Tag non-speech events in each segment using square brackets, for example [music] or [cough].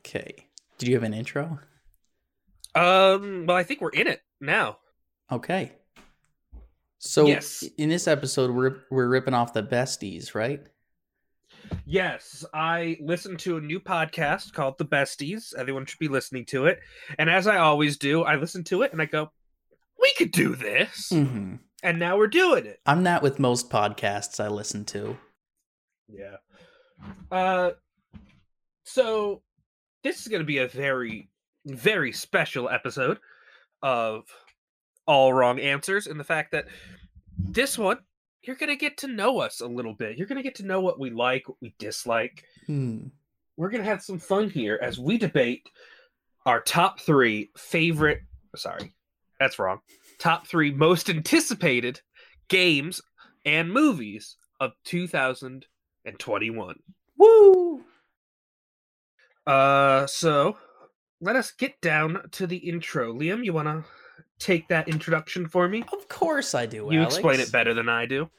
Okay. Did you have an intro? Um, well, I think we're in it now. Okay. So Yes. in this episode, we're we're ripping off the besties, right? Yes, I listened to a new podcast called The Besties. Everyone should be listening to it. And as I always do, I listen to it and I go, "We could do this." Mm-hmm. And now we're doing it. I'm not with most podcasts I listen to. Yeah. Uh so this is going to be a very very special episode of all wrong answers and the fact that this one you're going to get to know us a little bit. You're going to get to know what we like, what we dislike. Hmm. We're going to have some fun here as we debate our top 3 favorite sorry. That's wrong. Top 3 most anticipated games and movies of 2021. Woo! Uh, so let us get down to the intro. Liam, you want to take that introduction for me? Of course I do. you Alex. explain it better than I do.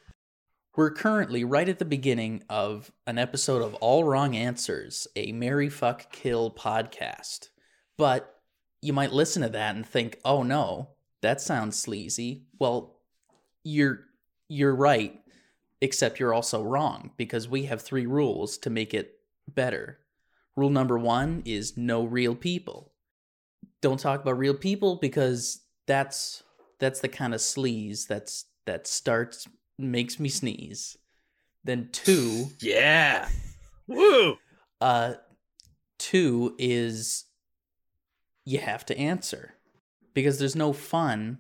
We're currently right at the beginning of an episode of All Wrong Answers, a Marry Fuck Kill podcast. But you might listen to that and think, "Oh no, that sounds sleazy." Well, you're you're right, except you're also wrong because we have three rules to make it better. Rule number 1 is no real people. Don't talk about real people because that's that's the kind of sleaze that's that starts makes me sneeze. Then two, [laughs] Yeah. Woo! uh, two is you have to answer because there's no fun.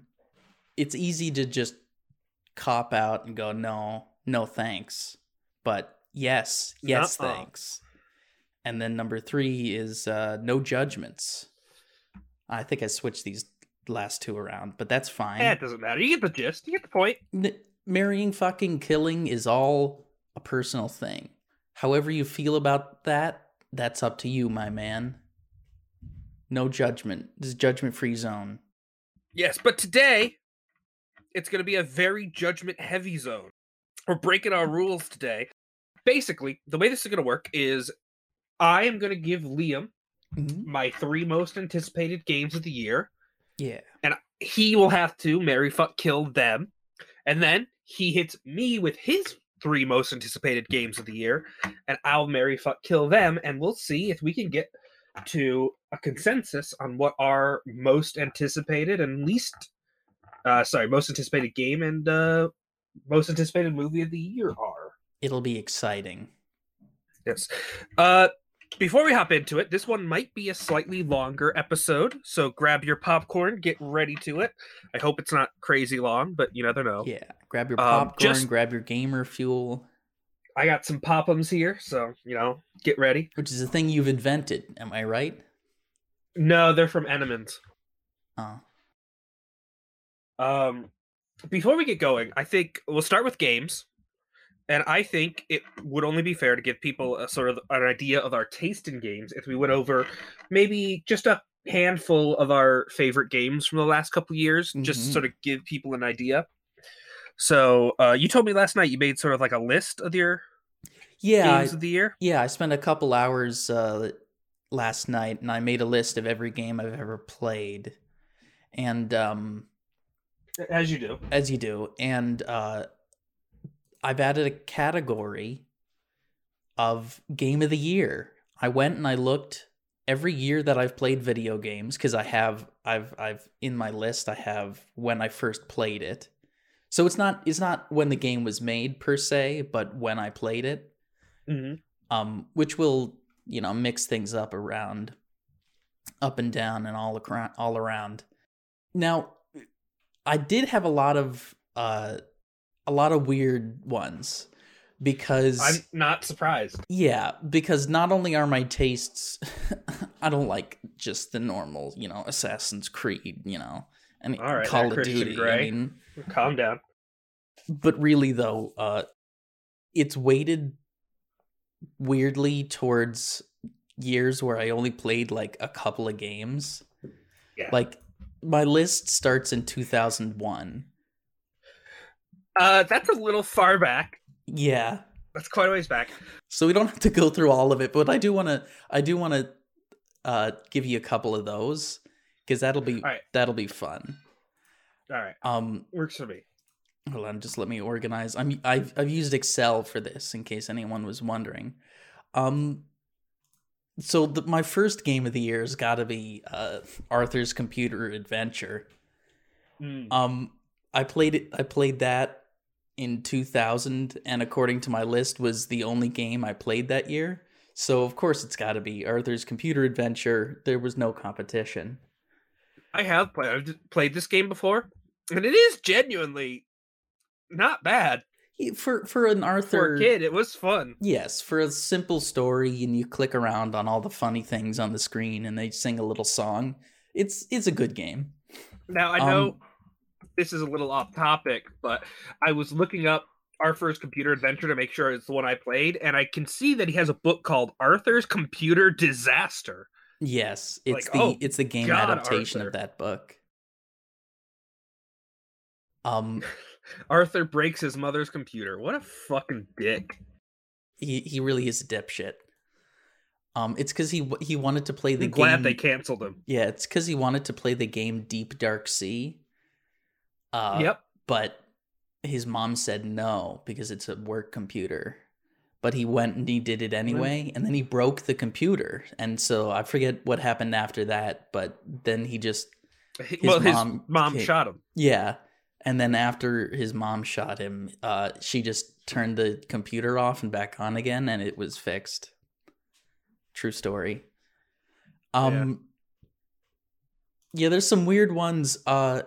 It's easy to just cop out and go no, no thanks, but yes, yes Nuh-uh. thanks. And then number three is uh, no judgments. I think I switched these last two around, but that's fine. Eh, it doesn't matter. You get the gist. You get the point. N- marrying, fucking, killing is all a personal thing. However you feel about that, that's up to you, my man. No judgment. This is judgment free zone. Yes, but today it's going to be a very judgment heavy zone. We're breaking our rules today. Basically, the way this is going to work is I am going to give Liam my three most anticipated games of the year. Yeah. And he will have to marry, fuck, kill them, and then he hits me with his three most anticipated games of the year, and I'll marry, fuck, kill them, and we'll see if we can get to a consensus on what our most anticipated and least, uh, sorry, most anticipated game and uh, most anticipated movie of the year are. It'll be exciting. Yes. Uh, before we hop into it, this one might be a slightly longer episode, so grab your popcorn, get ready to it. I hope it's not crazy long, but you never know. Yeah. Grab your Um, popcorn, just- grab your gamer fuel, I got some popums here, so you know, get ready. which is a thing you've invented. Am I right? No, they're from Enemans. Oh. Um, before we get going, I think we'll start with games, and I think it would only be fair to give people a sort of an idea of our taste in games if we went over maybe just a handful of our favorite games from the last couple years, just Mhm. sort of give people an idea. So, uh, you told me last night you made sort of like a list of your Yeah. I- of the year. Yeah, I spent a couple hours uh, last night and I made a list of every game I've ever played. And um, As you do. as you do, and uh, I've added a category of game of the year. I went and I looked every year that I've played video games because I have I've I've in my list I have when I first played it. So it's not it's not when the game was made per se, but when I played it hmm um, which will you know mix things up around, up and down and all around. All around. Now, I did have a lot of uh, a lot of weird ones because I'm not surprised. yeah, because not only are my tastes, [laughs] I don't like just the normal, you know, Assassin's Creed, you know, and All right, Call of Christian Duty. I mean, Calm down. but really though uh it's weighted weirdly towards years where i only played like a couple of games Yeah. like my list starts in 2001 Uh, that's a little far back. yeah That's quite a ways back. so we don't have to go through all of it but i do want to i do want to uh give you a couple of those because that'll be right. that'll be fun. All right, Um, works for me. hold on, just let me organize. I'm I've I've used Excel for this in case anyone was wondering. Um, so the, my first game of the year has got to be uh Arthur's Computer Adventure. Mm. Um, I played it. I played that in 2000, and according to my list, was the only game I played that year. So of course it's got to be Arthur's Computer Adventure. There was no competition. I have played. I've played this game before, and it is genuinely not bad For for an for Arthur a kid. It was fun. Yes, for a simple story, and you click around on all the funny things on the screen, and they sing a little song. It's it's a good game. Now I know Um, this is a little off topic, but I was looking up Arthur's Computer Adventure to make sure it's the one I played, and I can see that he has a book called Arthur's Computer Disaster. Yes, it's Like, the oh, it's the game God, adaptation of that book. Um, [laughs] Arthur breaks his mother's computer. What a fucking dick. he he really is a dipshit. Um, it's because he he wanted to play the I'm game. glad they canceled him. Yeah, it's because he wanted to play the game Deep Dark Sea. Uh, yep. but his mom said no because it's a work computer. But he went and he did it anyway, and then he broke the computer, and so I forget what happened after that. But then he just his well, his mom mom came- shot him. yeah, and then after his mom shot him, uh, she just turned the computer off and back on again, and it was fixed. True story. Um, yeah, there's some weird ones. Uh,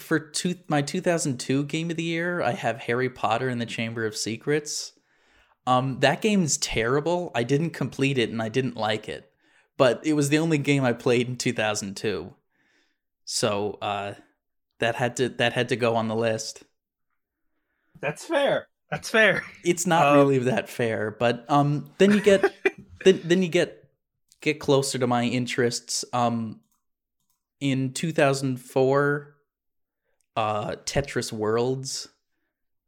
for two, my 2002 game of the year, I have Harry Potter and the Chamber of Secrets. Um, that game's terrible. I didn't complete it and I didn't like it, but it was the only game I played in 2002. So uh, that had to that had to go on the list. That's fair. That's fair. It's not Um, really that fair, but um, then you get [laughs] then then you get get closer to my interests. Um, in 2004, uh, Tetris Worlds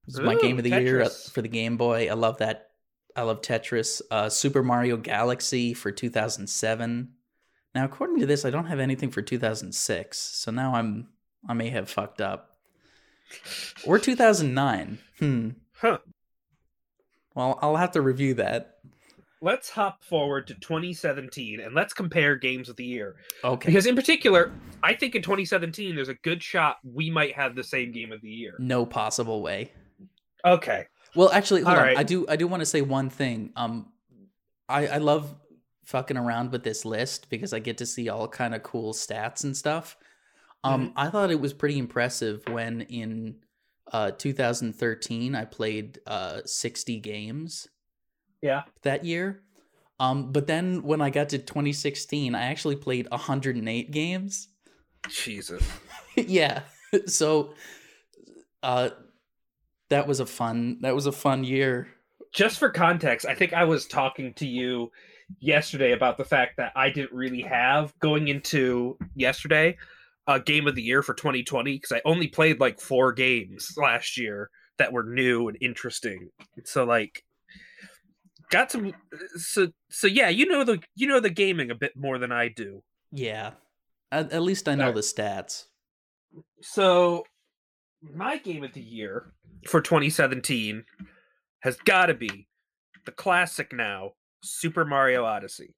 was my game of the year uh, for the Game Boy. I love that. I love Tetris. Uh, Super Mario Galaxy for 2007. Now, according to this, I don't have anything for 2006, so now I'm I may have fucked up. Or 2009. Hmm. Huh. Well, I'll have to review that. Let's hop forward to 2017 and let's compare games of the year. Okay. Because in particular, I think in 2017 there's a good shot we might have the same game of the year. no possible way. Okay. Well, actually, hold All on. right. I do. I do want to say one thing. Um, I I love fucking around with this list because I get to see all kind of cool stats and stuff. Um, Mm-hmm. I thought it was pretty impressive when in uh 2013 I played uh 60 games Yeah. that year. Um, but then when I got to 2016, I actually played 108 games. Jesus. [laughs] yeah. [laughs] So uh that was a fun that was a fun year. Just for context, I think I was talking to you yesterday about the fact that I didn't really have going into yesterday a game of the year for 2020 because I only played like four games last year that were new and interesting. So like got some so so yeah, you know the you know the gaming a bit more than I do. Yeah. At, at least I know Alright. the stats. So my game of the year for 2017 has got to be the classic now Super Mario Odyssey.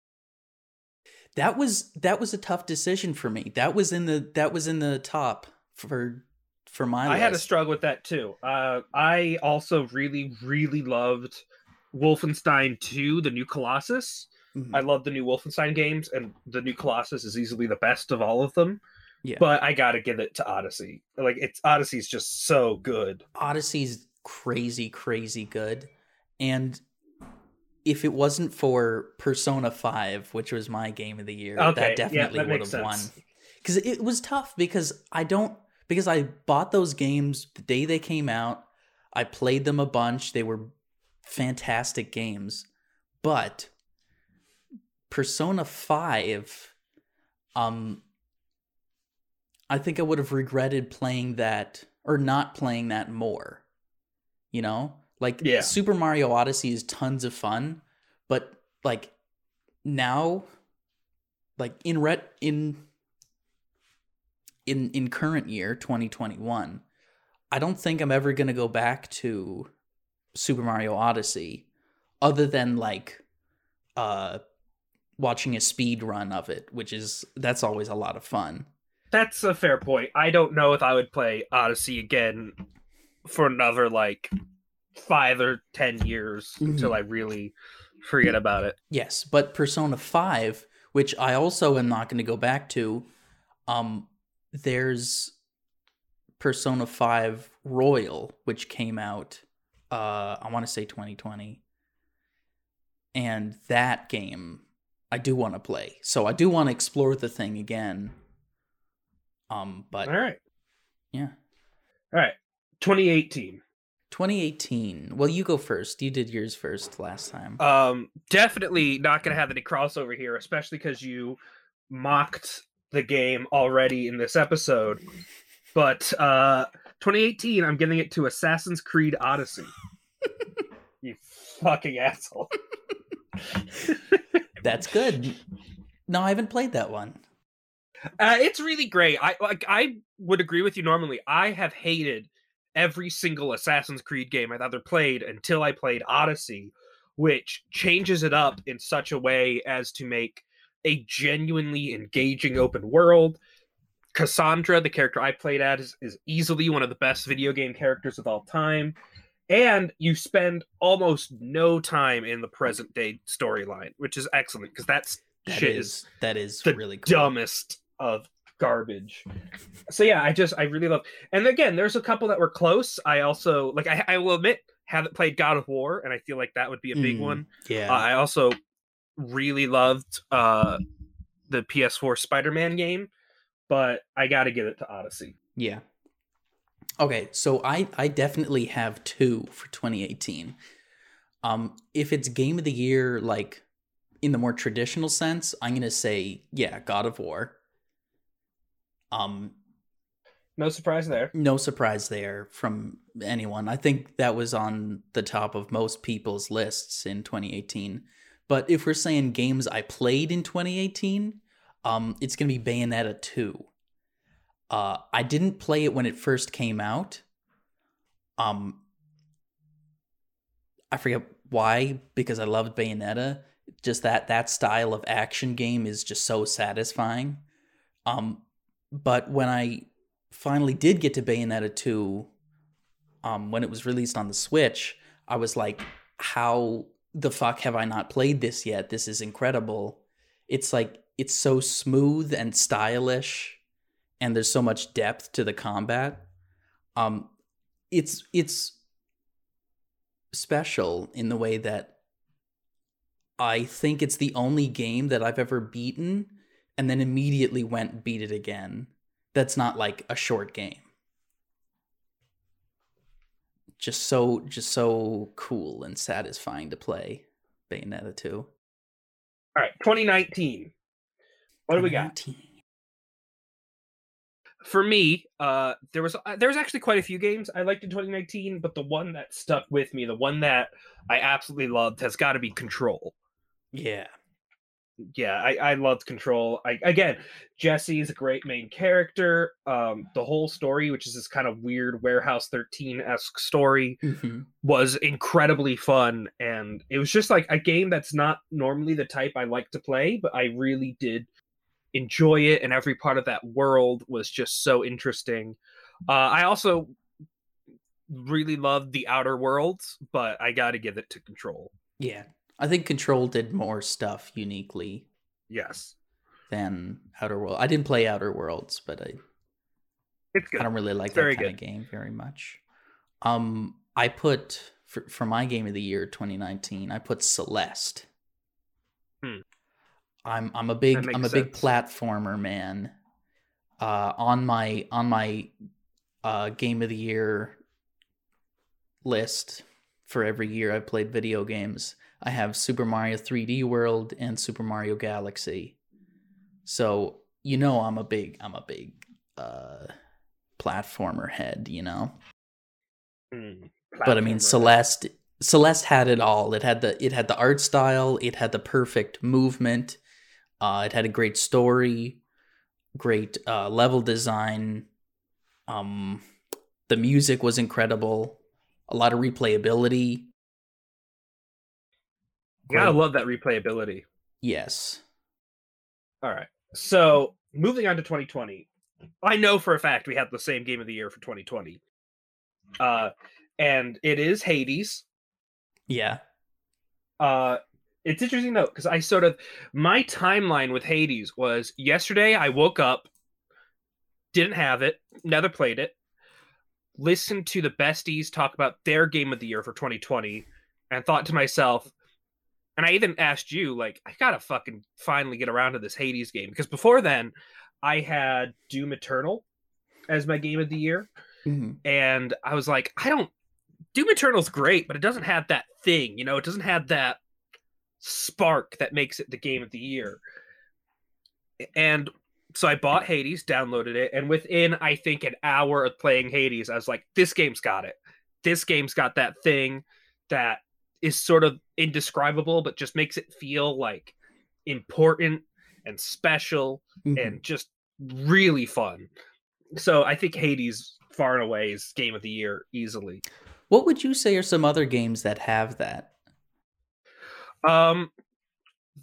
That was that was a tough decision for me. That was in the that was in the top for for my I had a struggle with that too. Uh, I also really, really loved Wolfenstein 2, the new Colossus. Mhm. I love the new Wolfenstein games, and the new Colossus is easily the best of all of them. Yeah. But I gotta give it to Odyssey. Like it's Odyssey's just so good. Odyssey's crazy, crazy good. And if it wasn't for Persona 5, which was my game of the year, Okay, that yeah, definitely that would have won. Because it was tough because I don't because I bought those games the day they came out. I played them a bunch. They were fantastic games. But Persona 5 um I think I would have regretted playing that or not playing that more. You know? Like Yeah. Super Mario Odyssey is tons of fun, but like now like in ret in in in current year 2021 i don't think i'm ever going to go back to super mario odyssey other than like uh watching a speed run of it which is that's always a lot of fun That's a fair point. I don't know if I would play Odyssey again for another like five or ten years until I really forget about it. yes but persona 5 which i also am not going to go back to um there's persona 5 royal which came out uh i want to say 2020 and that game i do want to play so i do want to explore the thing again um but All right. yeah All right. 2018. 2018 well you go first you did yours first last time Um, definitely not going to have any crossover here, especially because you mocked the game already in this episode. But uh, 2018, I'm giving it to Assassin's Creed Odyssey. [laughs] you fucking asshole. [laughs] that's good no i haven't played that one Uh, it's really great. I like. I would agree with you. Normally, I have hated every single Assassin's Creed game I've ever played until I played Odyssey, which changes it up in such a way as to make a genuinely engaging open world. Kassandra, the character I played at, is, is easily one of the best video game characters of all time. And you spend almost no time in the present day storyline, which is excellent because that's That shit is is that is the really cool dumbest of garbage. So yeah, I just I really love. And again, there's a couple that were close. I also like I, I will admit haven't played God of War, and I feel like that would be a big Mm, one. yeah Uh, I also really loved uh the PS4 Spider-Man game, but I got to give it to Odyssey. Yeah. Okay, so I I definitely have two for 2018. Um if it's game of the year like in the more traditional sense, I'm going to say yeah, God of War. Um No surprise there. no surprise there from anyone. I think that was on the top of most people's lists in 2018. But if we're saying games I played in 2018, um, it's gonna be Bayonetta 2. Uh, I didn't play it when it first came out. Um, I forget why because I loved Bayonetta. Just that that style of action game is just so satisfying. Um, but when I finally did get to Bayonetta 2 um when it was released on the Switch, I was like how the fuck have I not played this yet? This is incredible. It's like it's so smooth and stylish and there's so much depth to the combat. Um it's it's special in the way that I think it's the only game that I've ever beaten and then immediately went beat it again. That's not like a short game. Just so just so cool and satisfying to play Bayonetta 2. All right, 2019. What do we got? 19. for me, uh, there was uh, there was actually quite a few games I liked in 2019, but the one that stuck with me, the one that I absolutely loved, has got to be Control. Yeah. Yeah, I, I loved Control. I again, Jesse is a great main character. Um, the whole story, which is this kind of weird Warehouse 13 esque story, hmm was incredibly fun, and it was just like a game that's not normally the type I like to play, but I really did enjoy it, and every part of that world was just so interesting. Uh, I also really loved the Outer Worlds, but I got to give it to Control. Yeah. I think Control did more stuff uniquely Yes, than Outer World. I didn't play Outer Worlds, but I it's good. I don't really like It's that kind of game very much. Um, I put for for my game of the year 2019. I put Celeste. Hmm. I'm I'm a big I'm a makes big platformer man. Uh, on my on my uh, game of the year list for every year I've played video games, I have Super Mario 3D World and Super Mario Galaxy. So you know I'm a big I'm a big uh platformer head, you know. Mm, But I mean. Celeste Celeste had it all. It had the it had the art style, it had the perfect movement. Uh, it had a great story, great uh, level design. Um, the music was incredible. A lot of replayability. Yeah, I Great- love that replayability. Yes. All right. So moving on to 2020, I know for a fact we had the same game of the year for 2020, uh, and it is Hades. Yeah. Uh, it's interesting though because I sort of my timeline with Hades was yesterday. I woke up, didn't have it, never played it. Listened to the besties talk about their game of the year for 2020, and thought to myself, and I even asked you, like, I gotta fucking finally get around to this Hades game because before then, I had Doom Eternal as my game of the year, Mhm. and I was like, I don't. Doom Eternal's great, but it doesn't have that thing, you know. It doesn't have that spark that makes it the game of the year. And so I bought Hades, downloaded it, and within I think an hour of playing Hades, I was like, this game's got it. This game's got that thing that is sort of indescribable, but just makes it feel like important and special Mhm. and just really fun. So I think Hades far and away is game of the year easily. What would you say are some other games that have that? Um,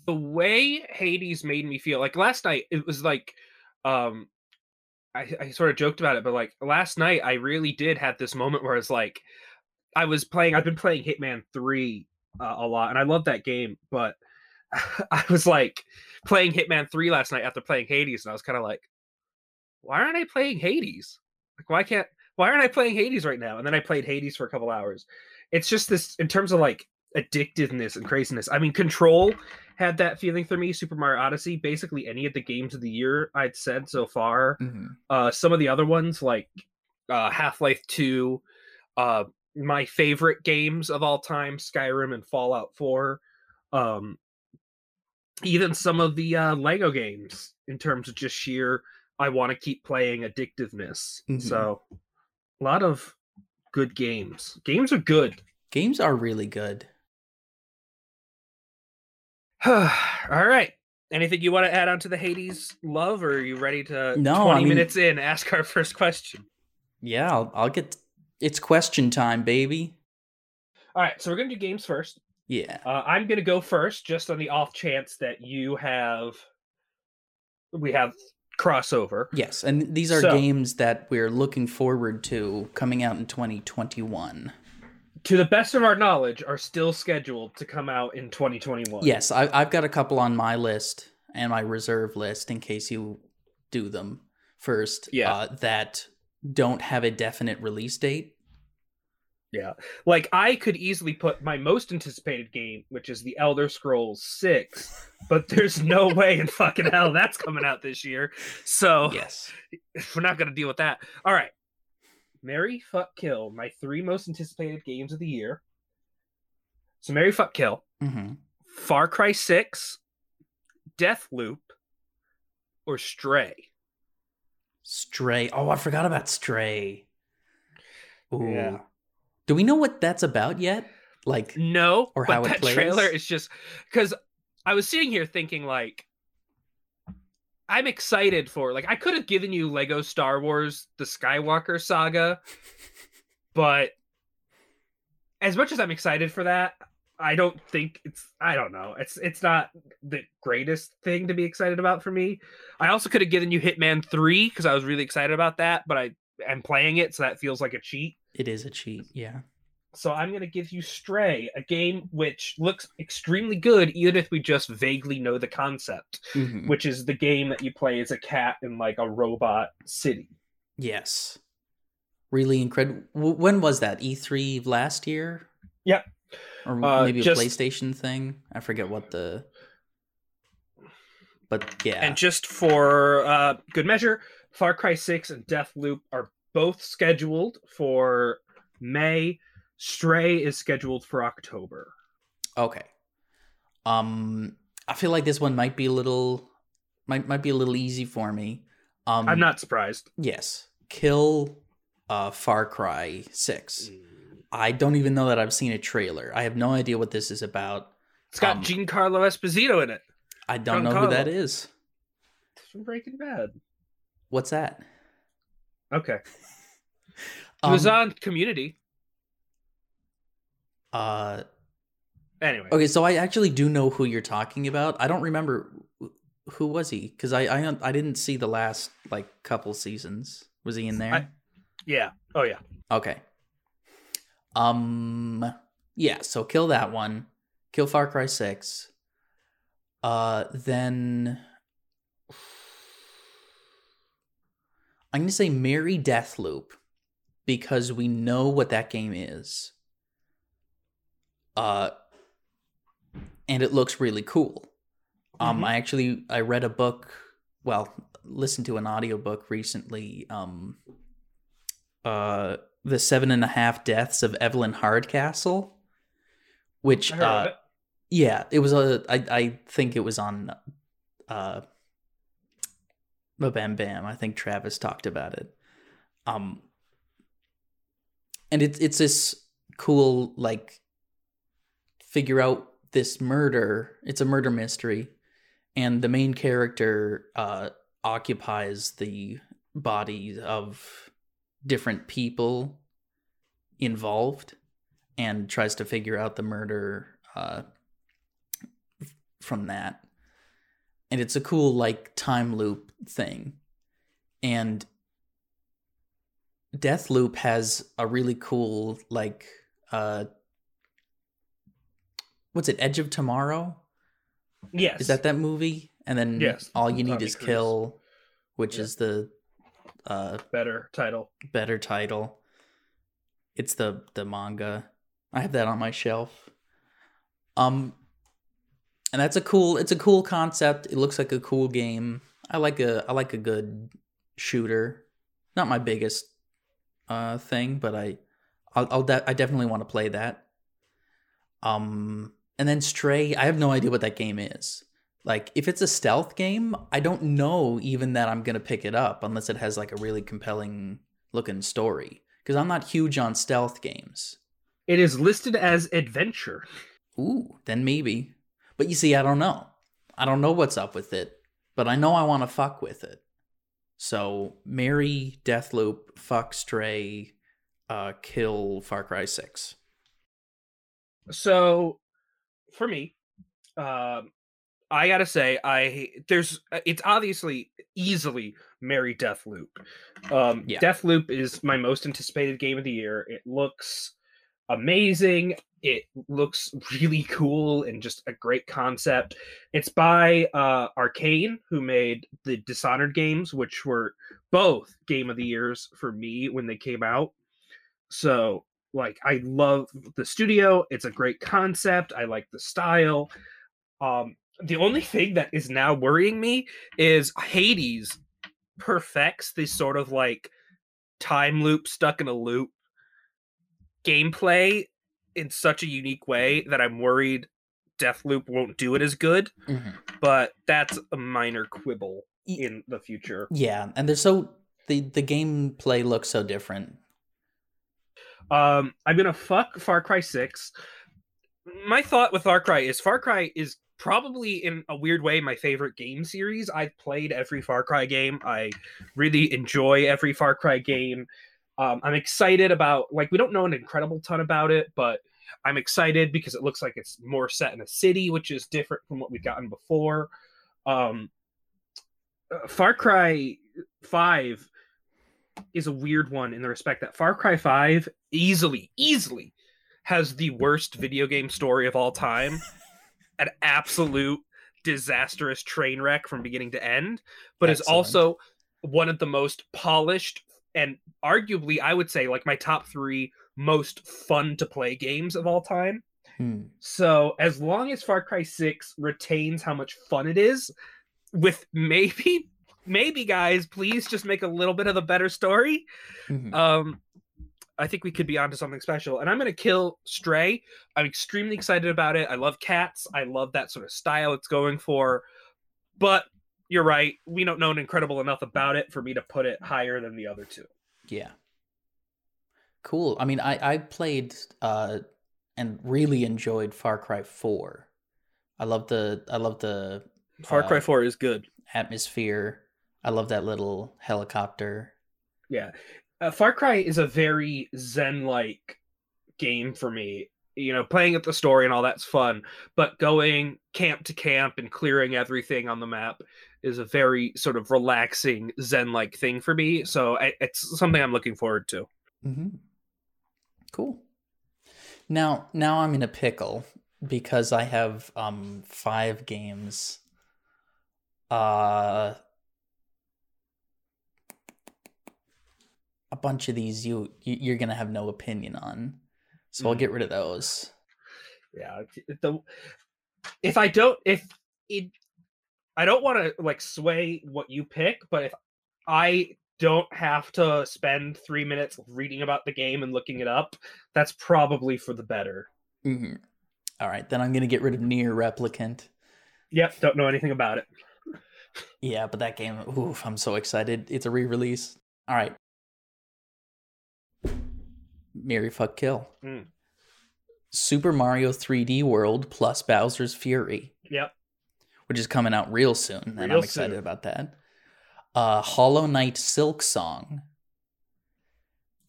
the way Hades made me feel like last night, it was like, um, I, I sort of joked about it, but like last night, I really did have this moment where it's like, I was playing. I've been playing Hitman Three uh, a lot, and I love that game. But [laughs] I was like playing Hitman Three last night after playing Hades, and I was kind of like, why aren't I playing Hades? Like, why can't? Why aren't I playing Hades right now? And then I played Hades for a couple hours. It's just this in terms of like addictiveness and craziness. I mean, Control had that feeling for me. Super Mario Odyssey, basically any of the games of the year I'd said so far. Mhm. Uh, some of the other ones like uh, Half Life Two, uh, my favorite games of all time, Skyrim and Fallout Four. Um, even some of the uh, Lego games in terms of just sheer I want to keep playing addictiveness. Mhm. So a lot of good games. Games are good. Games are really good. [sighs] All right. Anything you want to add on to the Hades love, or are you ready to No, 20 I mean- minutes in ask our first question? Yeah, I'll, I'll get. It's question time, baby. All right, so we're gonna do games first. Yeah. Uh, I'm gonna go first, just on the off chance that you have we have crossover. Yes, and these are So- games that we're looking forward to coming out in 2021. To the best of our knowledge, are still scheduled to come out in 2021. Yes, I, I've got a couple on my list and my reserve list in case you do them first. Yeah. Uh, that don't have a definite release date. Yeah, like I could easily put my most anticipated game, which is the Elder Scrolls 6, but there's no [laughs] way in fucking hell that's coming out this year. So Yes. [laughs] we're not gonna deal with that. All right. Marry Fuck Kill, my three most anticipated games of the year. So Marry Fuck Kill, hmm Far Cry 6, Deathloop, or Stray. Stray. Oh, I forgot about Stray. Ooh. Yeah. Do we know what that's about yet? Like, No, Or but how it that plays? trailer is just because I was sitting here thinking like I'm excited for like I could have given you Lego Star Wars the Skywalker saga, [laughs] but as much as I'm excited for that, I don't think it's I don't know. It's it's not the greatest thing to be excited about for me. I also could have given you Hitman 3 because I was really excited about that, but I am playing it, so that feels like a cheat. it is a cheat. Yeah. So I'm going to give you Stray, a game which looks extremely good, even if we just vaguely know the concept, Mhm. which is the game that you play as a cat in like a robot city. Yes. Really incredible. When was that? E3 last year? Yep. Or Uh, maybe a just- PlayStation thing? I forget what the. But yeah. And just for uh, good measure, Far Cry 6 and Deathloop are both scheduled for May. Stray is scheduled for October. Okay. Um, I feel like this one might be a little, might might be a little easy for me. Um, I'm not surprised. Yes, kill, uh, Far Cry Six. I don't even know that I've seen a trailer. I have no idea what this is about. It's got um, Giancarlo Esposito in it. I don't know who that is. Giancarlo. is. From Breaking Bad. What's that? Okay. [laughs] He was Um, on Community. Uh Anyway. Okay, so I actually do know who you're talking about. I don't remember who was he because I, I I didn't see the last like couple seasons. Was he in there? I- Yeah. Oh yeah. okay. Um. Yeah. So kill that one. Kill Far Cry Six. Uh. Then. I'm gonna say marry Deathloop because we know what that game is. Uh and it looks really cool. Um Mhm. I actually I read a book, well, listened to an audiobook recently, um uh The Seven and a Half Deaths of Evelyn Hardcastle. Which I heard of uh it. yeah, it was a I I think it was on uh Bam Bam. I think Travis talked about it. Um and it's it's this cool like figure out this murder. It's a murder mystery and the main character uh occupies the bodies of different people involved and tries to figure out the murder uh from that and it's a cool like time loop thing and Deathloop has a really cool like uh what's it Edge of Tomorrow? Yes. is that that movie? And then Yes, all you need Tommy is Cruise. kill which Yeah. is the uh better title? better title. It's the the manga. I have that on my shelf. Um and that's a cool it's a cool concept. It looks like a cool game. I like a i like a good shooter. Not my biggest uh thing but i i'll, I'll de- i definitely want to play that. Um and then stray i have no idea what that game is like if it's a stealth game i don't know even that i'm gonna pick it up unless it has like a really compelling looking story because i'm not huge on stealth games It is listed as adventure. Ooh, then maybe. But you see, I don't know. I don't know what's up with it, but I know I want to fuck with it. So, marry Deathloop, fuck Stray, uh, kill Far Cry 6. So, for me, um, I gotta say, I there's uh, it's obviously easily marry Deathloop. Um, Yeah. Deathloop is my most anticipated game of the year. It looks amazing. It looks really cool and just a great concept. It's by uh, Arcane, who made the Dishonored games, which were both game of the years for me when they came out. So, like, I love the studio. It's a great concept. I like the style. Um, the only thing that is now worrying me is Hades perfects this sort of like time loop stuck in a loop gameplay in such a unique way that I'm worried Deathloop won't do it as good, but that's a minor quibble in the future. Yeah, and they're so the the gameplay looks so different. Um, I'm gonna fuck Far Cry Six. My thought with Far Cry is Far Cry is probably in a weird way my favorite game series. I've played every Far Cry game. I really enjoy every Far Cry game. Um, I'm excited about like we don't know an incredible ton about it, but I'm excited because it looks like it's more set in a city, which is different from what we've gotten before. Um, uh, Far Cry Five is a weird one in the respect that Far Cry 5 easily, easily has the worst video game story of all time. [laughs] An absolute disastrous train wreck from beginning to end, but is also one of the most polished and arguably, I would say, like my top three most fun to play games of all time. Hmm. So as long as Far Cry 6 retains how much fun it is, with [laughs] maybe, maybe guys, please just make a little bit of a better story. Mhm. Um, I think we could be onto something special. And I'm gonna kill Stray. I'm extremely excited about it. I love cats. I love that sort of style it's going for. But you're right. We don't know an incredible enough about it for me to put it higher than the other two. Yeah. Cool. I mean, I I played uh and really enjoyed Far Cry 4. I love the I love the Far Cry uh, 4 is good. atmosphere. I love that little helicopter. Yeah. Uh, Far Cry is a very zen like game for me. You know, playing at the story and all that's fun, but going camp to camp and clearing everything on the map is a very sort of relaxing zen like thing for me. So I, it's something I'm looking forward to. hmm Cool. Now, now I'm in a pickle because I have um five games. Uh, a bunch of these you you- you're gonna have no opinion on, so I'll Mhm. get rid of those. Yeah. The if I don't if it I don't want to like sway what you pick, but if I don't have to spend three minutes reading about the game and looking it up, that's probably for the better. hmm All right, then I'm gonna get rid of NieR Replicant. Yep, don't know anything about it. Yeah, but that game, oof, I'm so excited. It's a re-release. All right. Mary fuck kill. Mm. Super Mario 3D World plus Bowser's Fury, Yep. which is coming out real soon, and Real I'm excited soon. about that. Uh, Hollow Knight Silksong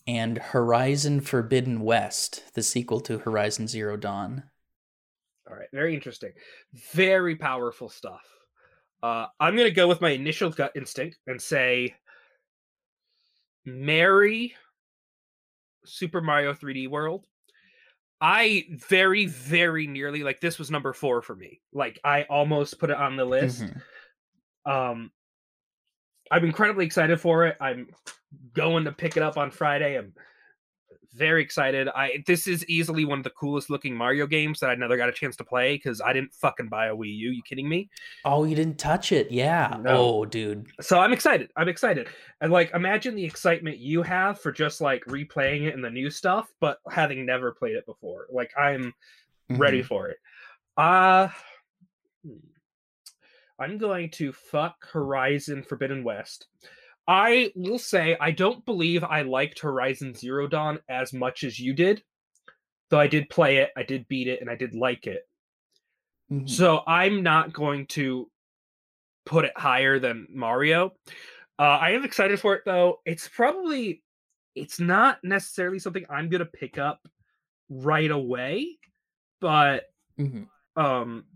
and Horizon Forbidden West, the sequel to Horizon Zero Dawn. All right, very interesting. Very powerful stuff. Uh, I'm going to go with my initial gut instinct and say marry Super Mario 3D World. I very, very nearly, like, this was number four for me. Like, I almost put it on the list. Mhm. Um, I'm incredibly excited for it. I'm going to pick it up on Friday. I'm very excited. I this is easily one of the coolest looking Mario games that I never got a chance to play because I didn't fucking buy a Wii U. You kidding me? Oh, you didn't touch it. Yeah. No. Oh, dude. So I'm excited. I'm excited. And like imagine the excitement you have for just like replaying it and the new stuff, but having never played it before. Like I'm ready Mhm. for it. Uh hmm. I'm going to fuck Horizon Forbidden West. I will say I don't believe I liked Horizon Zero Dawn as much as you did. Though I did play it, I did beat it, and I did like it. Mhm. So I'm not going to put it higher than Mario. Uh, I am excited for it though. It's probably it's not necessarily something I'm gonna pick up right away, but Mhm. um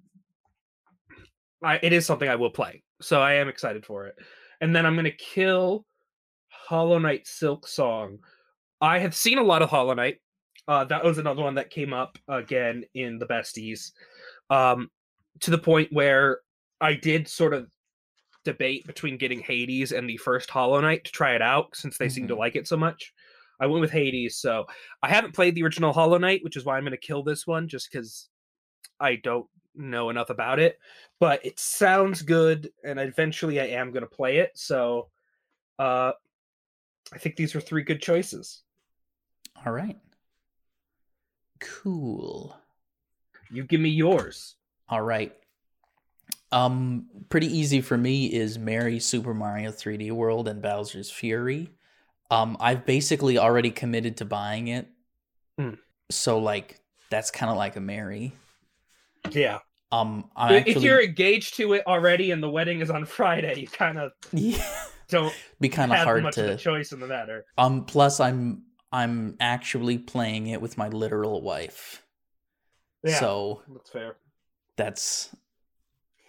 I, it is something I will play. So I am excited for it. And then I'm going to kill Hollow Knight Silksong. I have seen a lot of Hollow Knight. Uh, that was another one that came up again in the besties. Um, to the point where I did sort of debate between getting Hades and the first Hollow Knight to try it out since they seem to Mhm. like it so much. I went with Hades, so I haven't played the original Hollow Knight, which is why I'm going to kill this one just because I don't know enough about it. But it sounds good, and eventually I am going to play it. So uh, I think these are three good choices. All right. Cool. You give me yours. All right. Um, pretty easy for me is marry Super Mario 3D World and Bowser's Fury. Um, I've basically already committed to buying it, Hmm. so like that's kind of like a marry. Yeah. Um, I'm I- actually If you're engaged to it already and the wedding is on Friday, you kind of don't [laughs] be kind of hard much of a to. choice in the matter. Um, plus I'm I'm actually playing it with my literal wife, Yeah, so that's fair. that's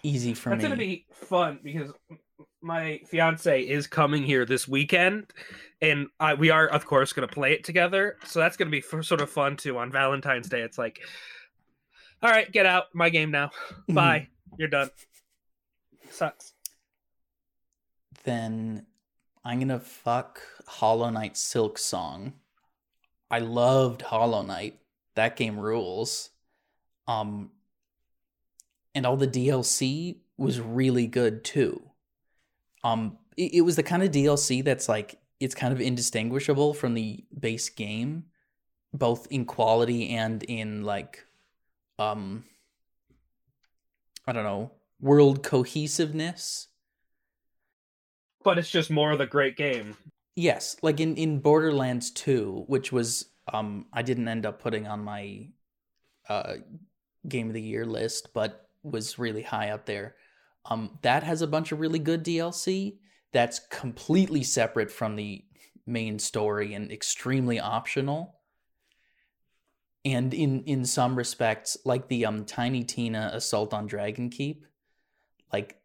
easy for That's me. That's gonna be fun because my fiance is coming here this weekend, and I, we are of course gonna play it together. So that's gonna be f- sort of fun too. On Valentine's Day, it's like, all right, get out, my game now. Mhm. Bye, you're done. Sucks. then I'm gonna fuck Hollow Knight Silksong. I loved Hollow Knight. That game rules. Um and all the DLC was really good too. Um it, it was the kind of DLC that's like it's kind of indistinguishable from the base game, both in quality and in like um I don't know, world cohesiveness. But it's just more of the great game. Yes, like in in Borderlands 2, which was um I didn't end up putting on my uh game of the year list, but was really high up there. Um, that has a bunch of really good DLC that's completely separate from the main story and extremely optional. And in in some respects, like the um Tiny Tina Assault on Dragon Keep, like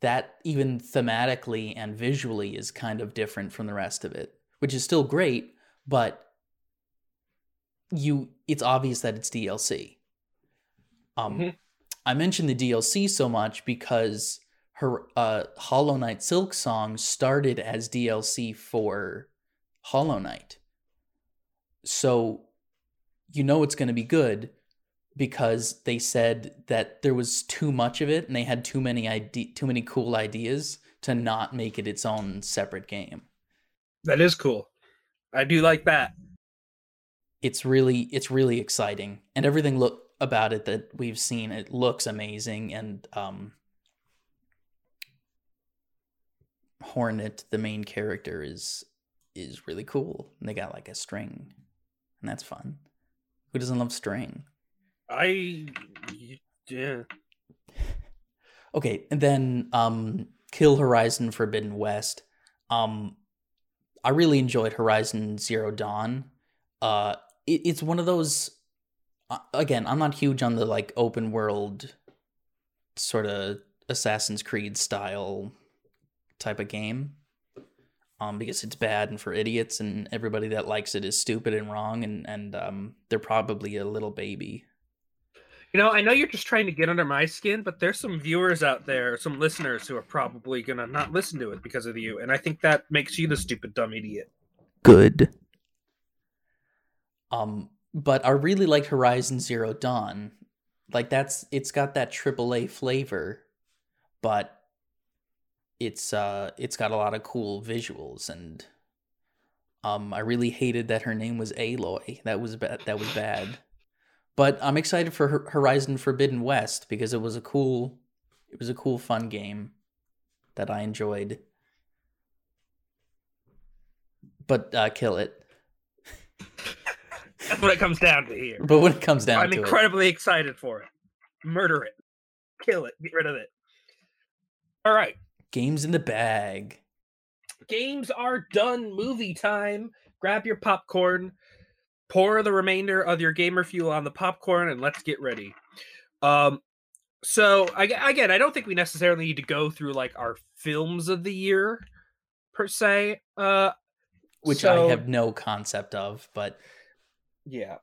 that even thematically and visually is kind of different from the rest of it, which is still great, but you it's obvious that it's DLC. Um Mhm. I mentioned the DLC so much because her uh Hollow Knight Silksong started as DLC for Hollow Knight. So you know it's going to be good because they said that there was too much of it and they had too many ide- too many cool ideas to not make it its own separate game. That is cool. I do like that. It's really it's really exciting and everything look about it that we've seen it looks amazing and um Hornet the main character is is really cool. And they got like a string and that's fun. Who doesn't love string? I yeah. Okay, and then um Kill Horizon Forbidden West. Um I really enjoyed Horizon Zero Dawn. Uh it, it's one of those uh, again, I'm not huge on the like open world sort of Assassin's Creed style type of game. Um, because it's bad and for idiots and everybody that likes it is stupid and wrong and and um they're probably a little baby. You know, I know you're just trying to get under my skin, but there's some viewers out there, some listeners who are probably gonna not listen to it because of you, and I think that makes you the stupid dumb idiot. good. Um, but I really like Horizon Zero Dawn. Like that's it's got that AAA flavor, but it's uh it's got a lot of cool visuals and um I really hated that her name was Aloy. That was bad. That was bad. But I'm excited for Horizon Forbidden West because it was a cool it was a cool fun game that I enjoyed. But uh kill it. That's what it comes down to here. But when it comes down to I'm to it, incredibly excited for it. Murder it. Kill it. Get rid of it. All right. Games in the bag. Games are done. Movie time. Grab your popcorn. Pour the remainder of your gamer fuel on the popcorn and let's get ready. Um so I, again, I don't think we necessarily need to go through like our films of the year per se. Uh which so- I have no concept of, but Yeah.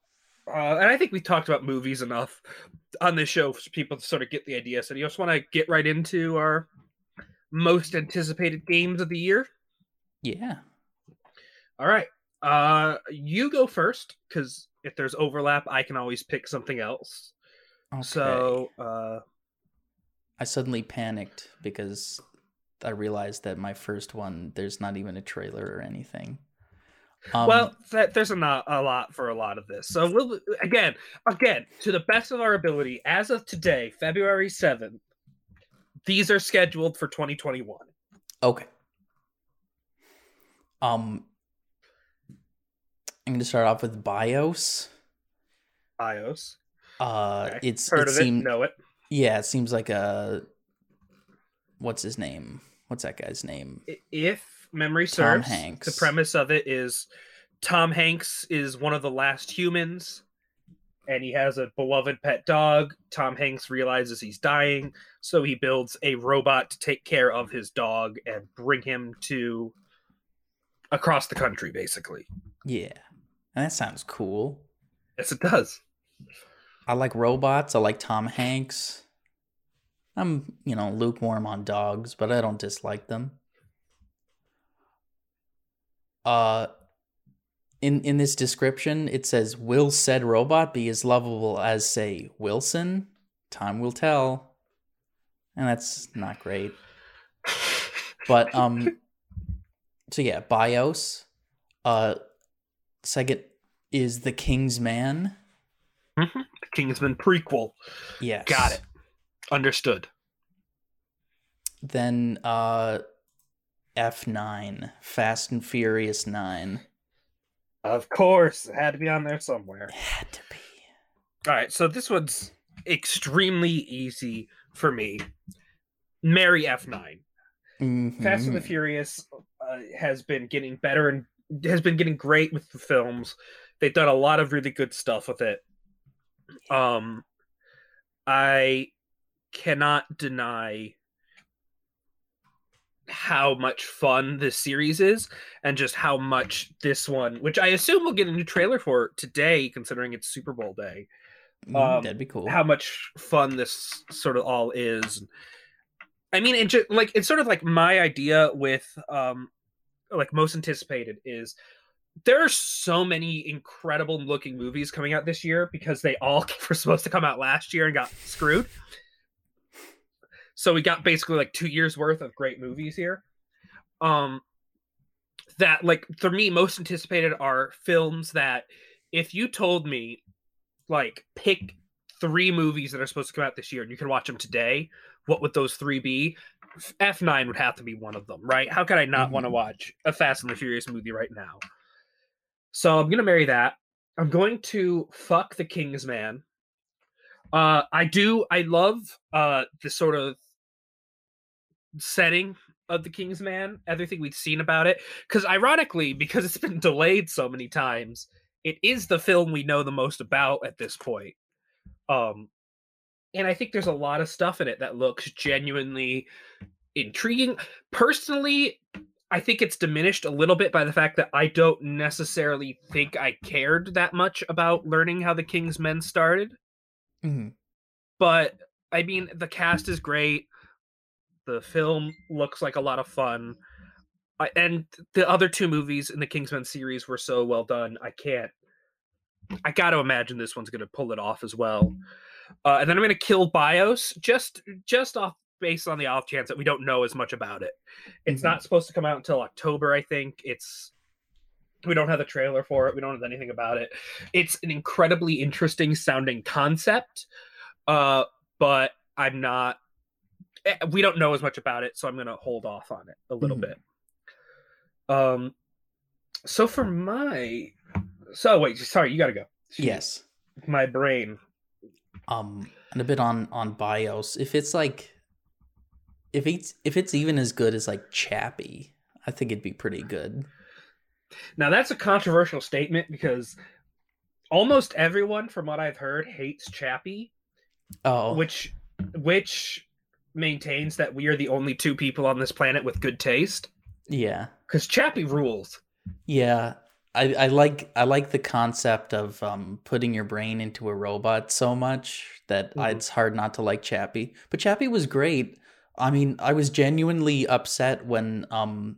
Uh, and I think we talked about movies enough on this show for people to sort of get the idea. So, do you just want to get right into our most anticipated games of the year? yeah. All right. Uh, you go first because if there's overlap, I can always pick something else. Okay. So, uh, I suddenly panicked because I realized that my first one there's not even a trailer or anything. Um, well, that, there's a, not, a lot for a lot of this. So, we'll again, again, to the best of our ability, as of today, February 7th, these are scheduled for 2021. okay. Um, I'm going to start off with BIOS. BIOS. Uh, Okay. it's Heard it of seemed it? Know it. yeah, it seems like a what's his name? What's that guy's name? If memory Tom serves, Hanks. the premise of it is Tom Hanks is one of the last humans and he has a beloved pet dog. Tom Hanks realizes he's dying, so he builds a robot to take care of his dog and bring him to across the country, basically. Yeah, and that sounds cool. Yes, it does. I like robots. I like Tom Hanks. I'm, you know, lukewarm on dogs, but I don't dislike them. Uh in in this description it says will said robot be as lovable as say Wilson? Time will tell. And that's not great. But um [laughs] so yeah, BIOS. Uh second is The King's Man. the Kingsman prequel. Yes. Got it. Understood. Then uh F9, Fast and Furious 9. Of course, it had to be on there somewhere. It had to be. All right, so this one's extremely easy for me. Marry F9. Mhm. Fast and the Furious uh, has been getting better and has been getting great with the films. They've done a lot of really good stuff with it. Um, I cannot deny how much fun this series is and just how much this one which i assume we'll get a new trailer for today considering it's super bowl day. Mhm, um, That'd be cool. how much fun this sort of all is. I mean it just like it's sort of like my idea with um like most anticipated is there are so many incredible looking movies coming out this year because they all [laughs] were supposed to come out last year and got screwed so we got basically like two years worth of great movies here. Um that like for me most anticipated are films that if you told me like pick three movies that are supposed to come out this year and you can watch them today what would those three be? F9 would have to be one of them right? How could i not want to watch a fast and the furious movie right now? So i'm gonna marry that. I'm going to fuck the king's man uh i do i love uh the sort of setting of the king's man everything we've seen about it because ironically because it's been [laughs] delayed so many times it is the film we know the most about at this point um and i think there's a lot of stuff in it that looks genuinely intriguing personally i think it's diminished a little bit by the fact that i don't necessarily think i cared that much about learning how the king's men started Mhm. but I mean, the cast is great. The film looks like a lot of fun. I, and the other two movies in the Kingsman series were so well done. I can't. I got to imagine this one's going to pull it off as well. Uh, and then I'm going to kill Bios just just off based on the off chance that we don't know as much about it. It's Mhm. not supposed to come out until October, I think. It's we don't have the trailer for it. We don't have anything about it. It's an incredibly interesting sounding concept. Uh, but I'm not. Eh, We don't know as much about it, so I'm going to hold off on it a little Mhm. bit. Um, so for my, so wait, sorry, you got to go. Yes. my brain. Um, and a bit on on Bios. If it's like, if it's if it's even as good as like Chappie, I think it'd be pretty good. Now that's a controversial statement because almost everyone, from what I've heard, hates Chappie, Oh, which which maintains that we are the only two people on this planet with good taste. yeah, Because Chappie rules. yeah. I, I like I like the concept of um putting your brain into a robot so much that Mhm. it's hard not to like Chappie. But Chappie was great. I mean, I was genuinely upset when um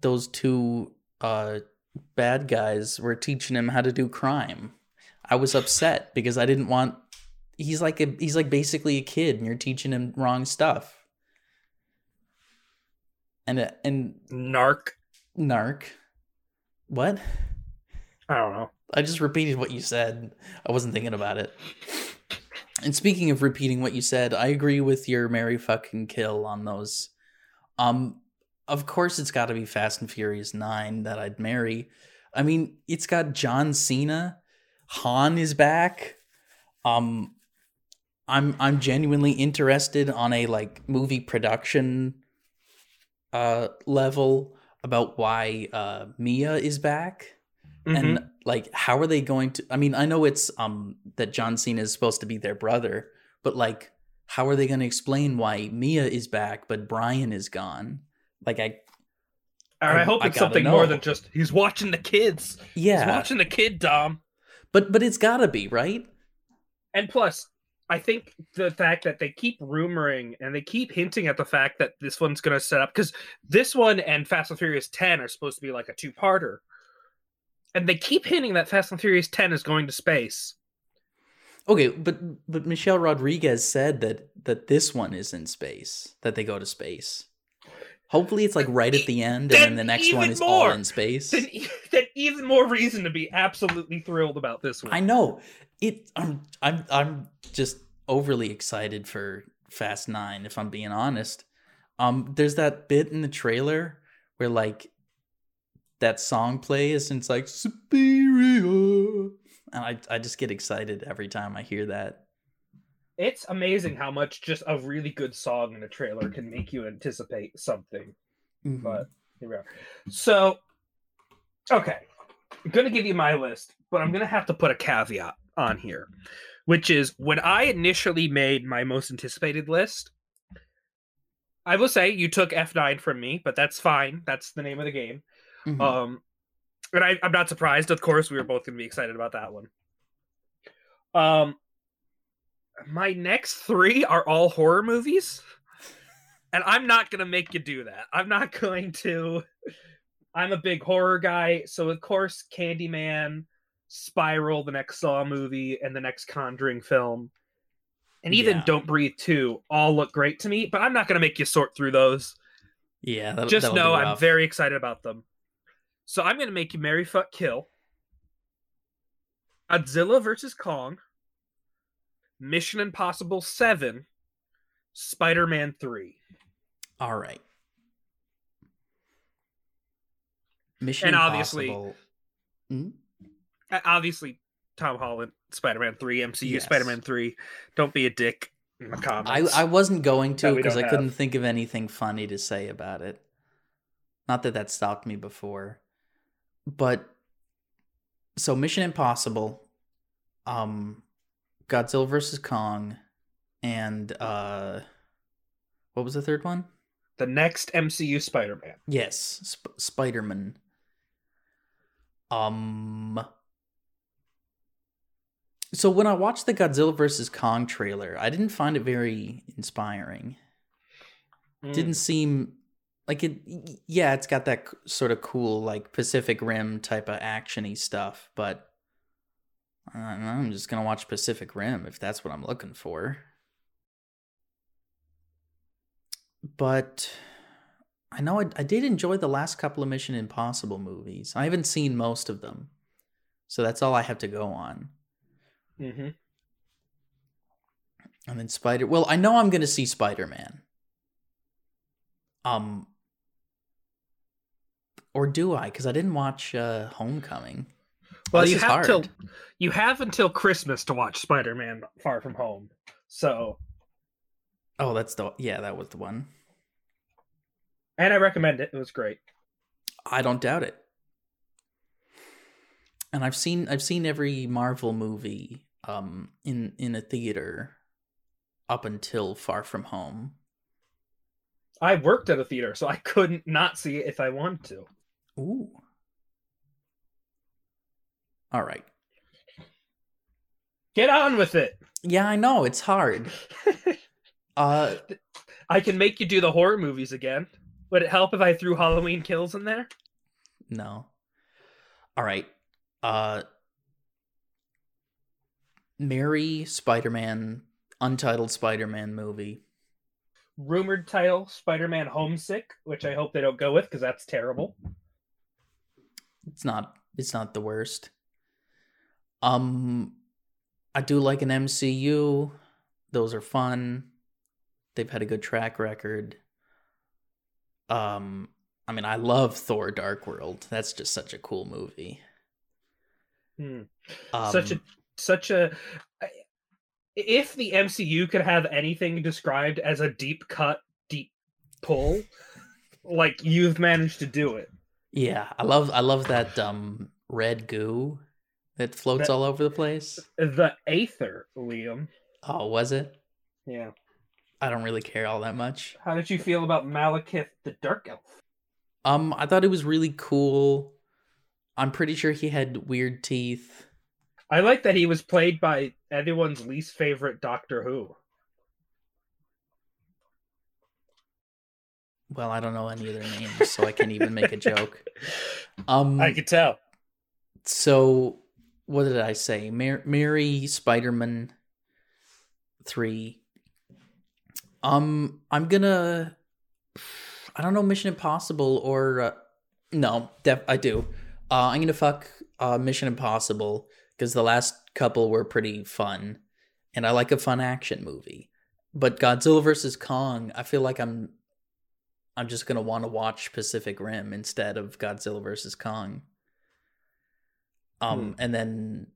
those two uh bad guys were teaching him how to do crime. I was upset because I didn't want he's like a he's like basically a kid and you're teaching him wrong stuff. And uh, and Narc. narc what? I don't know. I just repeated what you said. I wasn't thinking about it. And speaking of repeating what you said, I agree with your Marry fucking kill on those. Um, of course, it's got to be Fast and Furious Nine that I'd marry. I mean, it's got John Cena, Han is back. Um, I'm I'm genuinely interested on a like movie production uh level about why uh Mia is back Mhm. and like how are they going to i mean i know it's um that john cena is supposed to be their brother but like how are they going to explain why mia is back but brian is gone like i I, I- hope I it's gotta something more than just he's watching the kids. He's yeah watching the kid, Dom. but but it's gotta be right And plus, I think the fact that they keep rumoring and they keep hinting at the fact that this one's going to set up because this one and Fast and Furious 10 are supposed to be like a two parter. And they keep hinting that Fast and Furious 10 is going to space. okay but but michelle rodriguez said that that this one is in space that they go to space hopefully it's like right at the end and then the next one is all in space Then, then even more reason to be absolutely thrilled about this one. I know it. I'm I'm I'm just overly excited for Fast Nine. If I'm being honest, um, there's that bit in the trailer where like that song plays and it's like superior, and I I just get excited every time I hear that. It's amazing how much just a really good song in a trailer can make you anticipate something. Mhm. But here we are. So, okay, I'm gonna give you my list, but I'm gonna have to put a caveat on here, which is when I initially made my most anticipated list. I will say you took F9 from me, but that's fine. That's the name of the game. Mhm. Um, and I, I'm not surprised. Of course, we were both going to be excited about that one. Um, my next three are all horror movies, and I'm not going to make you do that. I'm not [laughs] going to. I'm a big horror guy, so of course, Candyman, Spiral, the next Saw movie, and the next Conjuring film, and even Yeah. Don't Breathe 2 all look great to me. But I'm not going to make you sort through those yeah, that'll, just that'll know I'm very excited about them. So I'm gonna make you Marry Fuck Kill. Godzilla versus Kong. Mission Impossible 7. Spider-Man 3. All right. Mission And obviously- Mm? Uh, Obviously, Tom Holland, Spider-Man 3, MCU Yes. Spider-Man 3. Don't be a dick in the I, comments. I wasn't going to because don't I couldn't think of anything funny to say about it. Not that that stopped me before, but so Mission Impossible, um, Godzilla versus Kong, and uh, what was the third one? the next MCU Spider-Man. Yes, Sp- Spider Man. Um. So when I watched the Godzilla vs Kong trailer, I didn't find it very inspiring. Mm. Didn't seem like it. Yeah, it's got that sort of cool like Pacific Rim type of actiony stuff, but I don't know, I'm just gonna watch Pacific Rim if that's what I'm looking for. But I know I, I did enjoy the last couple of Mission Impossible movies. I haven't seen most of them, so that's all I have to go on. Mhm. And then Spider. Well, I know I'm gonna see Spider Man. Um. Or do I? Because I didn't watch uh, Homecoming. Well, this you have hard. till you have until Christmas to watch Spider-Man Far From Home. So, Oh, that's the yeah, that was the one. and I recommend it. It was great. I don't doubt it. And I've seen I've seen every Marvel movie um in in a theater up until Far From Home. I worked at a theater, so I couldn't not see it if I wanted to. Ooh. All right. Get on with it. Yeah, I know it's hard. [laughs] Uh I can make you do the horror movies again. Would it help if I threw Halloween Kills in there? no. All right. Uh Marry Spider-Man untitled Spider-Man movie. Rumored title Spider-Man Homesick, which I hope they don't go with because that's terrible. It's not it's not the worst. Um I do like an MCU. Those are fun. They've had a good track record. Um I mean I love Thor Dark World. That's just such a cool movie. Hmm. Um, such a such a if the MCU could have anything described as a deep cut, deep pull, [laughs] like you've managed to do it. Yeah, I love I love that um red goo that floats all over the place. The Aether, Liam. Oh, was it? Yeah. I don't really care all that much. How did you feel about Malekith the Dark Elf? Um, I thought it was really cool. I'm pretty sure he had weird teeth. I like that he was played by everyone's least favorite Doctor Who. Well, I don't know any of their names, so I can't even make a joke. [laughs] Um, I could tell. so what did I say? Mar- Marry Spider-Man three. Um, I'm gonna. I don't know Mission Impossible or uh, no, def- I do. Uh, I'm gonna fuck uh, Mission Impossible because the last couple were pretty fun, and I like a fun action movie. But Godzilla versus Kong, I feel like I'm, I'm just gonna want to watch Pacific Rim instead of Godzilla versus Kong. Um, Hmm. and then,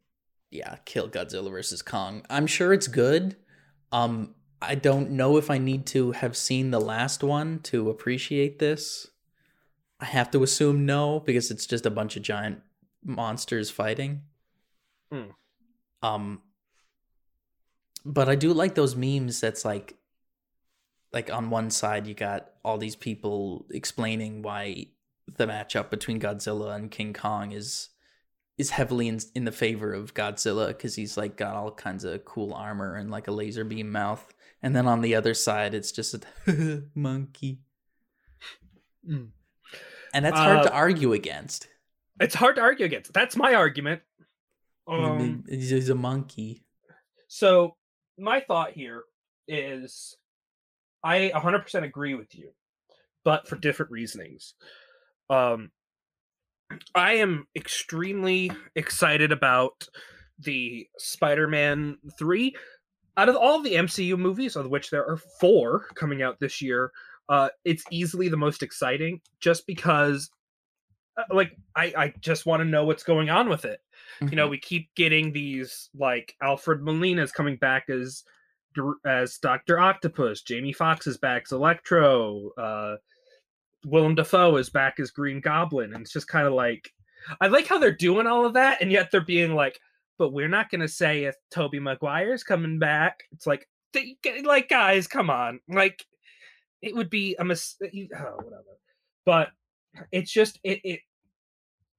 yeah, kill Godzilla versus Kong. I'm sure it's good, Um, I don't know if I need to have seen the last one to appreciate this. I have to assume no because it's just a bunch of giant monsters fighting. Hmm. Um, but I do like those memes. That's like, like on one side you got all these people explaining why the matchup between Godzilla and King Kong is is heavily in in the favor of Godzilla because he's like got all kinds of cool armor and like a laser beam mouth, and then on the other side it's just a [laughs] monkey, Mm. and that's hard Uh, to argue against. It's hard to argue against. That's my argument. Um, he's he's a monkey. so my thought here is I 100% agree with you, but for different reasonings. Um, I am extremely excited about the Spider-Man 3. Out of all the MCU movies, of which there are four coming out this year, uh, it's easily the most exciting just because uh, like I, I just want to know what's going on with it you Mm-hmm. know we keep getting these like alfred molina's coming back as Dr- as dr octopus jamie foxx is back as electro uh willem dafoe is back as green goblin and it's just kind of like i like how they're doing all of that and yet they're being like but we're not going to say if tobey maguire's coming back. It's like they- like guys come on. Like it would be a mistake oh, whatever. But it's just it it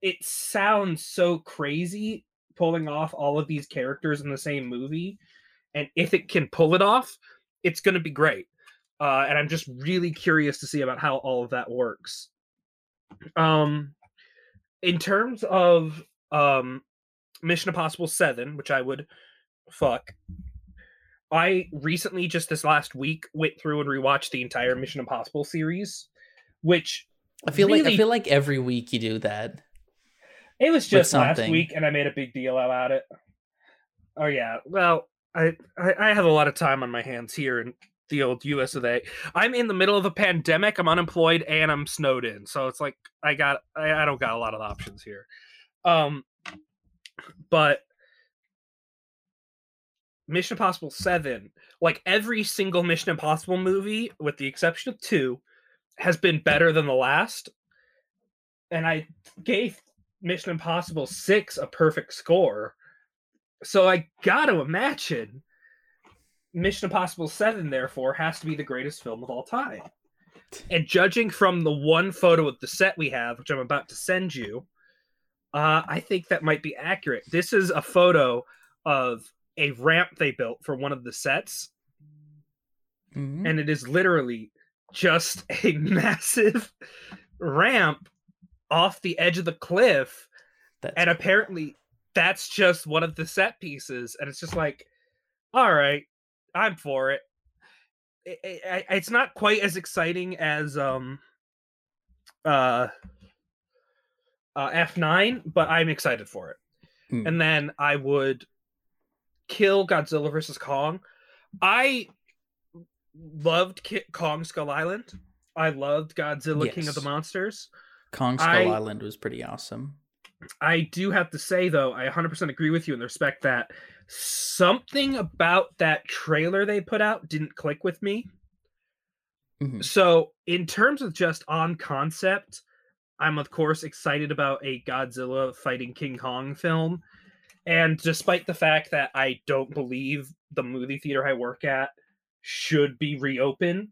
it sounds so crazy pulling off all of these characters in the same movie and if it can pull it off it's going to be great uh, and i'm just really curious to see about how all of that works um in terms of um mission impossible 7 which i would fuck i recently just this last week went through and rewatched the entire mission impossible series which I feel like I feel like every week you do that. It was just last week, and I made a big deal about it. Oh yeah, well, I, I I have a lot of time on my hands here in the old U.S. of A. I'm in the middle of a pandemic. I'm unemployed and I'm snowed in, so it's like I got I, I don't got a lot of options here. Um, but Mission Impossible Seven, like every single Mission Impossible movie, with the exception of two, has been better than the last. And I gave Mission Impossible 6 a perfect score. So I got to imagine Mission Impossible 7 therefore has to be the greatest film of all time. And judging from the one photo of the set we have, which I'm about to send you, uh, I think that might be accurate. This is a photo of a ramp they built for one of the sets, Mhm. and it is literally just [laughs] a massive ramp off the edge of the cliff That's and apparently that's just one of the set pieces and it's just like all right i'm for it. I- I- I- it's not quite as exciting as um uh uh f9 but i'm excited for it. Hmm. and then i would kill godzilla versus kong. I loved Ki- kong skull island. I loved godzilla king of the monsters. Kong Skull I- Island was pretty awesome. I do have to say though, I 100% agree with you in the respect that something about that trailer they put out didn't click with me. Mhm. So, in terms of just on concept, I'm of course excited about a Godzilla fighting King Kong film. And despite the fact that I don't believe the movie theater I work at should be reopened,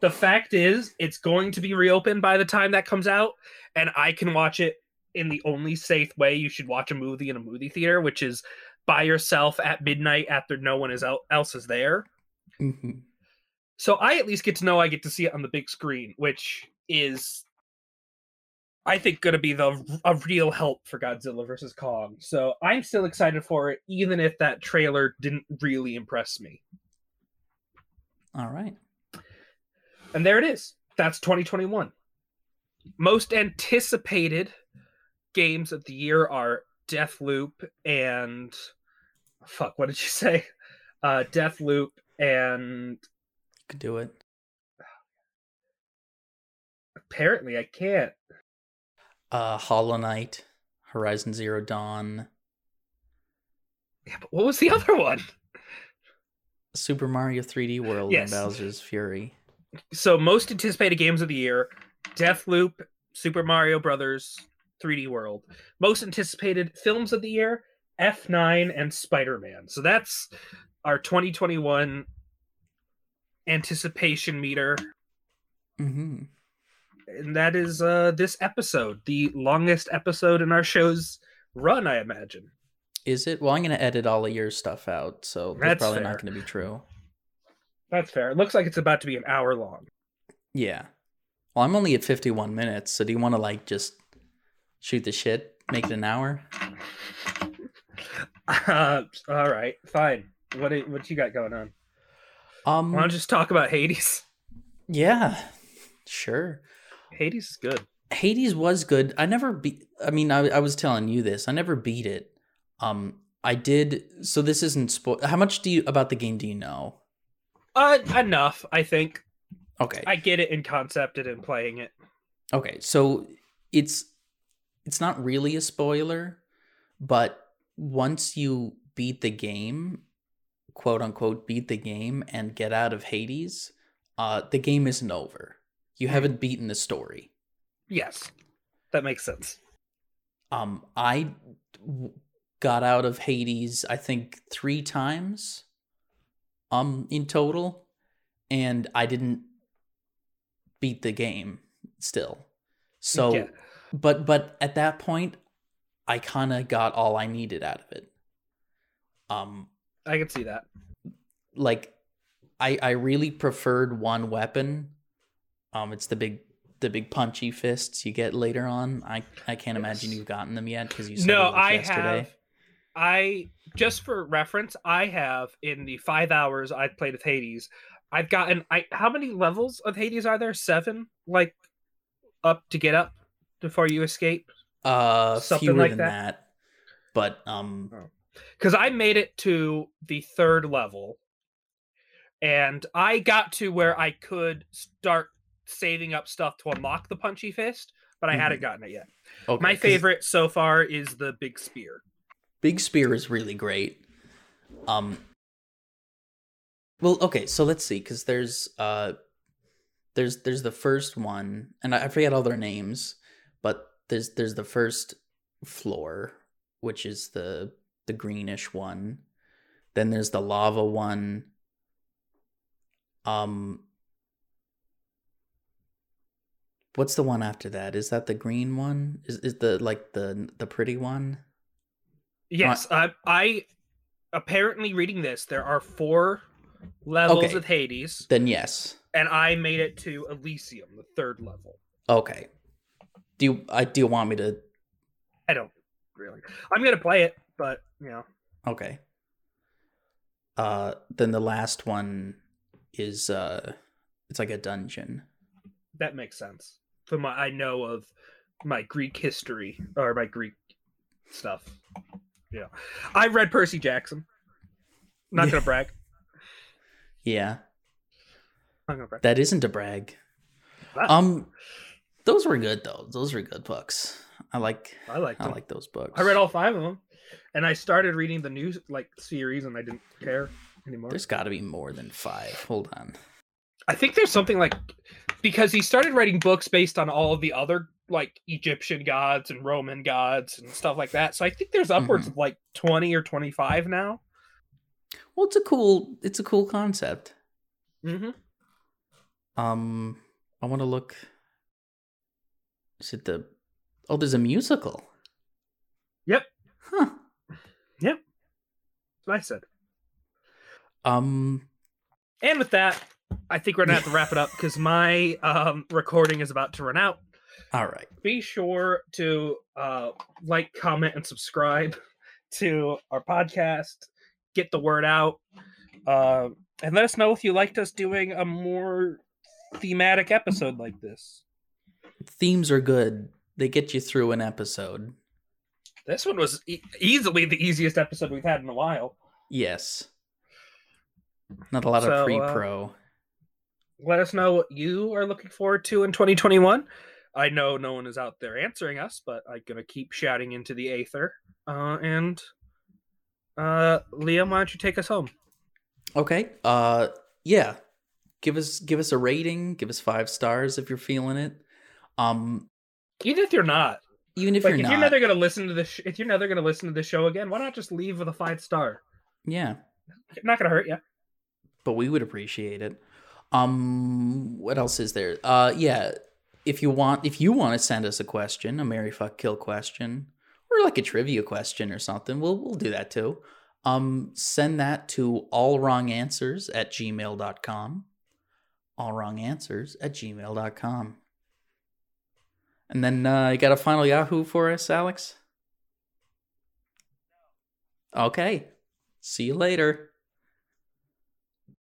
the fact is it's going to be reopened by the time that comes out, and I can watch it in the only safe way you should watch a movie in a movie theater, which is by yourself at midnight after no one is el- else is there. Mhm. So I at least get to know I get to see it on the big screen, which is I think going to be the a real help for Godzilla versus Kong. So I'm still excited for it even if that trailer didn't really impress me. All right. And there it is. That's 2021. Most anticipated games of the year are Deathloop and fuck, what did you [laughs] say? Uh Deathloop and You could do it. apparently I can't. Uh, Hollow Knight, Horizon Zero Dawn. Yeah, but what was the other one? Super Mario 3D World Yes. and Bowser's Fury. So most anticipated games of the year: Deathloop, Super Mario Brothers, 3D World. Most anticipated films of the year: F9 and Spider-Man. So that's our 2021 anticipation meter hmm and that is uh this episode the longest episode in our show's run i imagine Is it? Well, I'm going to edit all of your stuff out, so that's, That's probably fair. not going to be true. that's fair it looks like it's about to be an hour long Yeah. Well, I'm only at 51 minutes, so do you want to like just shoot the shit, make it an hour? uh, all right fine what do- what you got going on Um, want to just talk about hades yeah, sure. hades is good Hades was good. I never beat. I mean, I, I was telling you this. I never beat it. Um, I did. So this isn't spo- How much do you about the game do you know? uh enough i think Okay. i get it in concept and in playing it Okay, so it's it's not really a spoiler, but once you beat the game, quote unquote beat the game and get out of Hades, uh the game isn't over. You haven't beaten the story. yes that makes sense Um I w- got out of Hades I think 3 times um in total and I didn't beat the game still. So Yeah. But but at that point i kind of got all i needed out of it. Um i can see that. like i i really preferred one weapon. Um it's the big the big punchy fists you get later on. I i can't imagine you've gotten them yet because you said no i yesterday. have. I just for reference i have in the five hours i've played with hades i've gotten i how many levels of hades are there? Seven? Like up to get up before you escape uh something fewer like than that? that. but um because i made it to the third level and i got to where i could start saving up stuff to unlock the punchy fist but i hadn't gotten it yet okay, my favorite so far is the big spear Big Spear is really great. Um Well, okay, so let's see cuz there's uh there's there's the first one and I I forget all their names, but there's there's the first floor which is the the greenish one. Then there's the lava one. Um What's the one after that? Is that the green one? Is is the like the the pretty one? Yes, I, I apparently reading this. There are four levels Okay. with Hades, Then yes. and I made it to Elysium, the third level. Okay. Do you I do you want me to I don't really. I'm gonna play it, but you know, okay. Uh then the last one is uh it's like a dungeon. that makes sense. From what I know of my Greek history or my Greek stuff. Yeah, I read Percy Jackson. Not gonna [laughs] brag. Yeah. Gonna brag. That isn't a brag. Wow, Um those were good though. Those were good books. I like I like. I like those books. I read all five of them, and I started reading the new like series, and I didn't care anymore. There's got to be more than 5. Hold on. I think there's something like because he started writing books based on all of the other like Egyptian gods and Roman gods and stuff like that. So I think there's upwards of like 20 or 25 now. Well, it's a cool it's a cool concept. Mm-hmm. Um I want to look Is it the Oh, there's a musical. Yep. Huh. I said. Um And with that, I think we're gonna have to wrap it up [laughs] because my um, recording is about to run out. all right. Be sure to uh, like, comment, and subscribe [laughs] to our podcast. Get the word out, uh, and let us know if you liked us doing a more thematic episode like this. Themes are good. They get you through an episode. This one was e- easily the easiest episode we've had in a while. Yes. Not a lot So, uh, of pre-pro. Let us know what you are looking forward to in 2021. I know no one is out there answering us, but I'm gonna keep shouting into the aether. Uh, and uh, Liam, why don't you take us home? Okay. Uh yeah. Give us give us a rating, give us 5 stars if you're feeling it. Um Even if you're not, even if like you're if not. you're never gonna listen to this, sh- if you're never gonna listen to this show again, why not just leave with a five star? yeah. Not gonna hurt you. but we would appreciate it. Um, what else is there? Uh, yeah, if you want, if you want to send us a question, a Marry Fuck Kill question, or like a trivia question or something, we'll we'll do that too. Um, send that to allwronganswers at gmail.com. Allwronganswers at gmail.com. And then uh, you got a final Yahoo for us, Alex? Okay. See you later.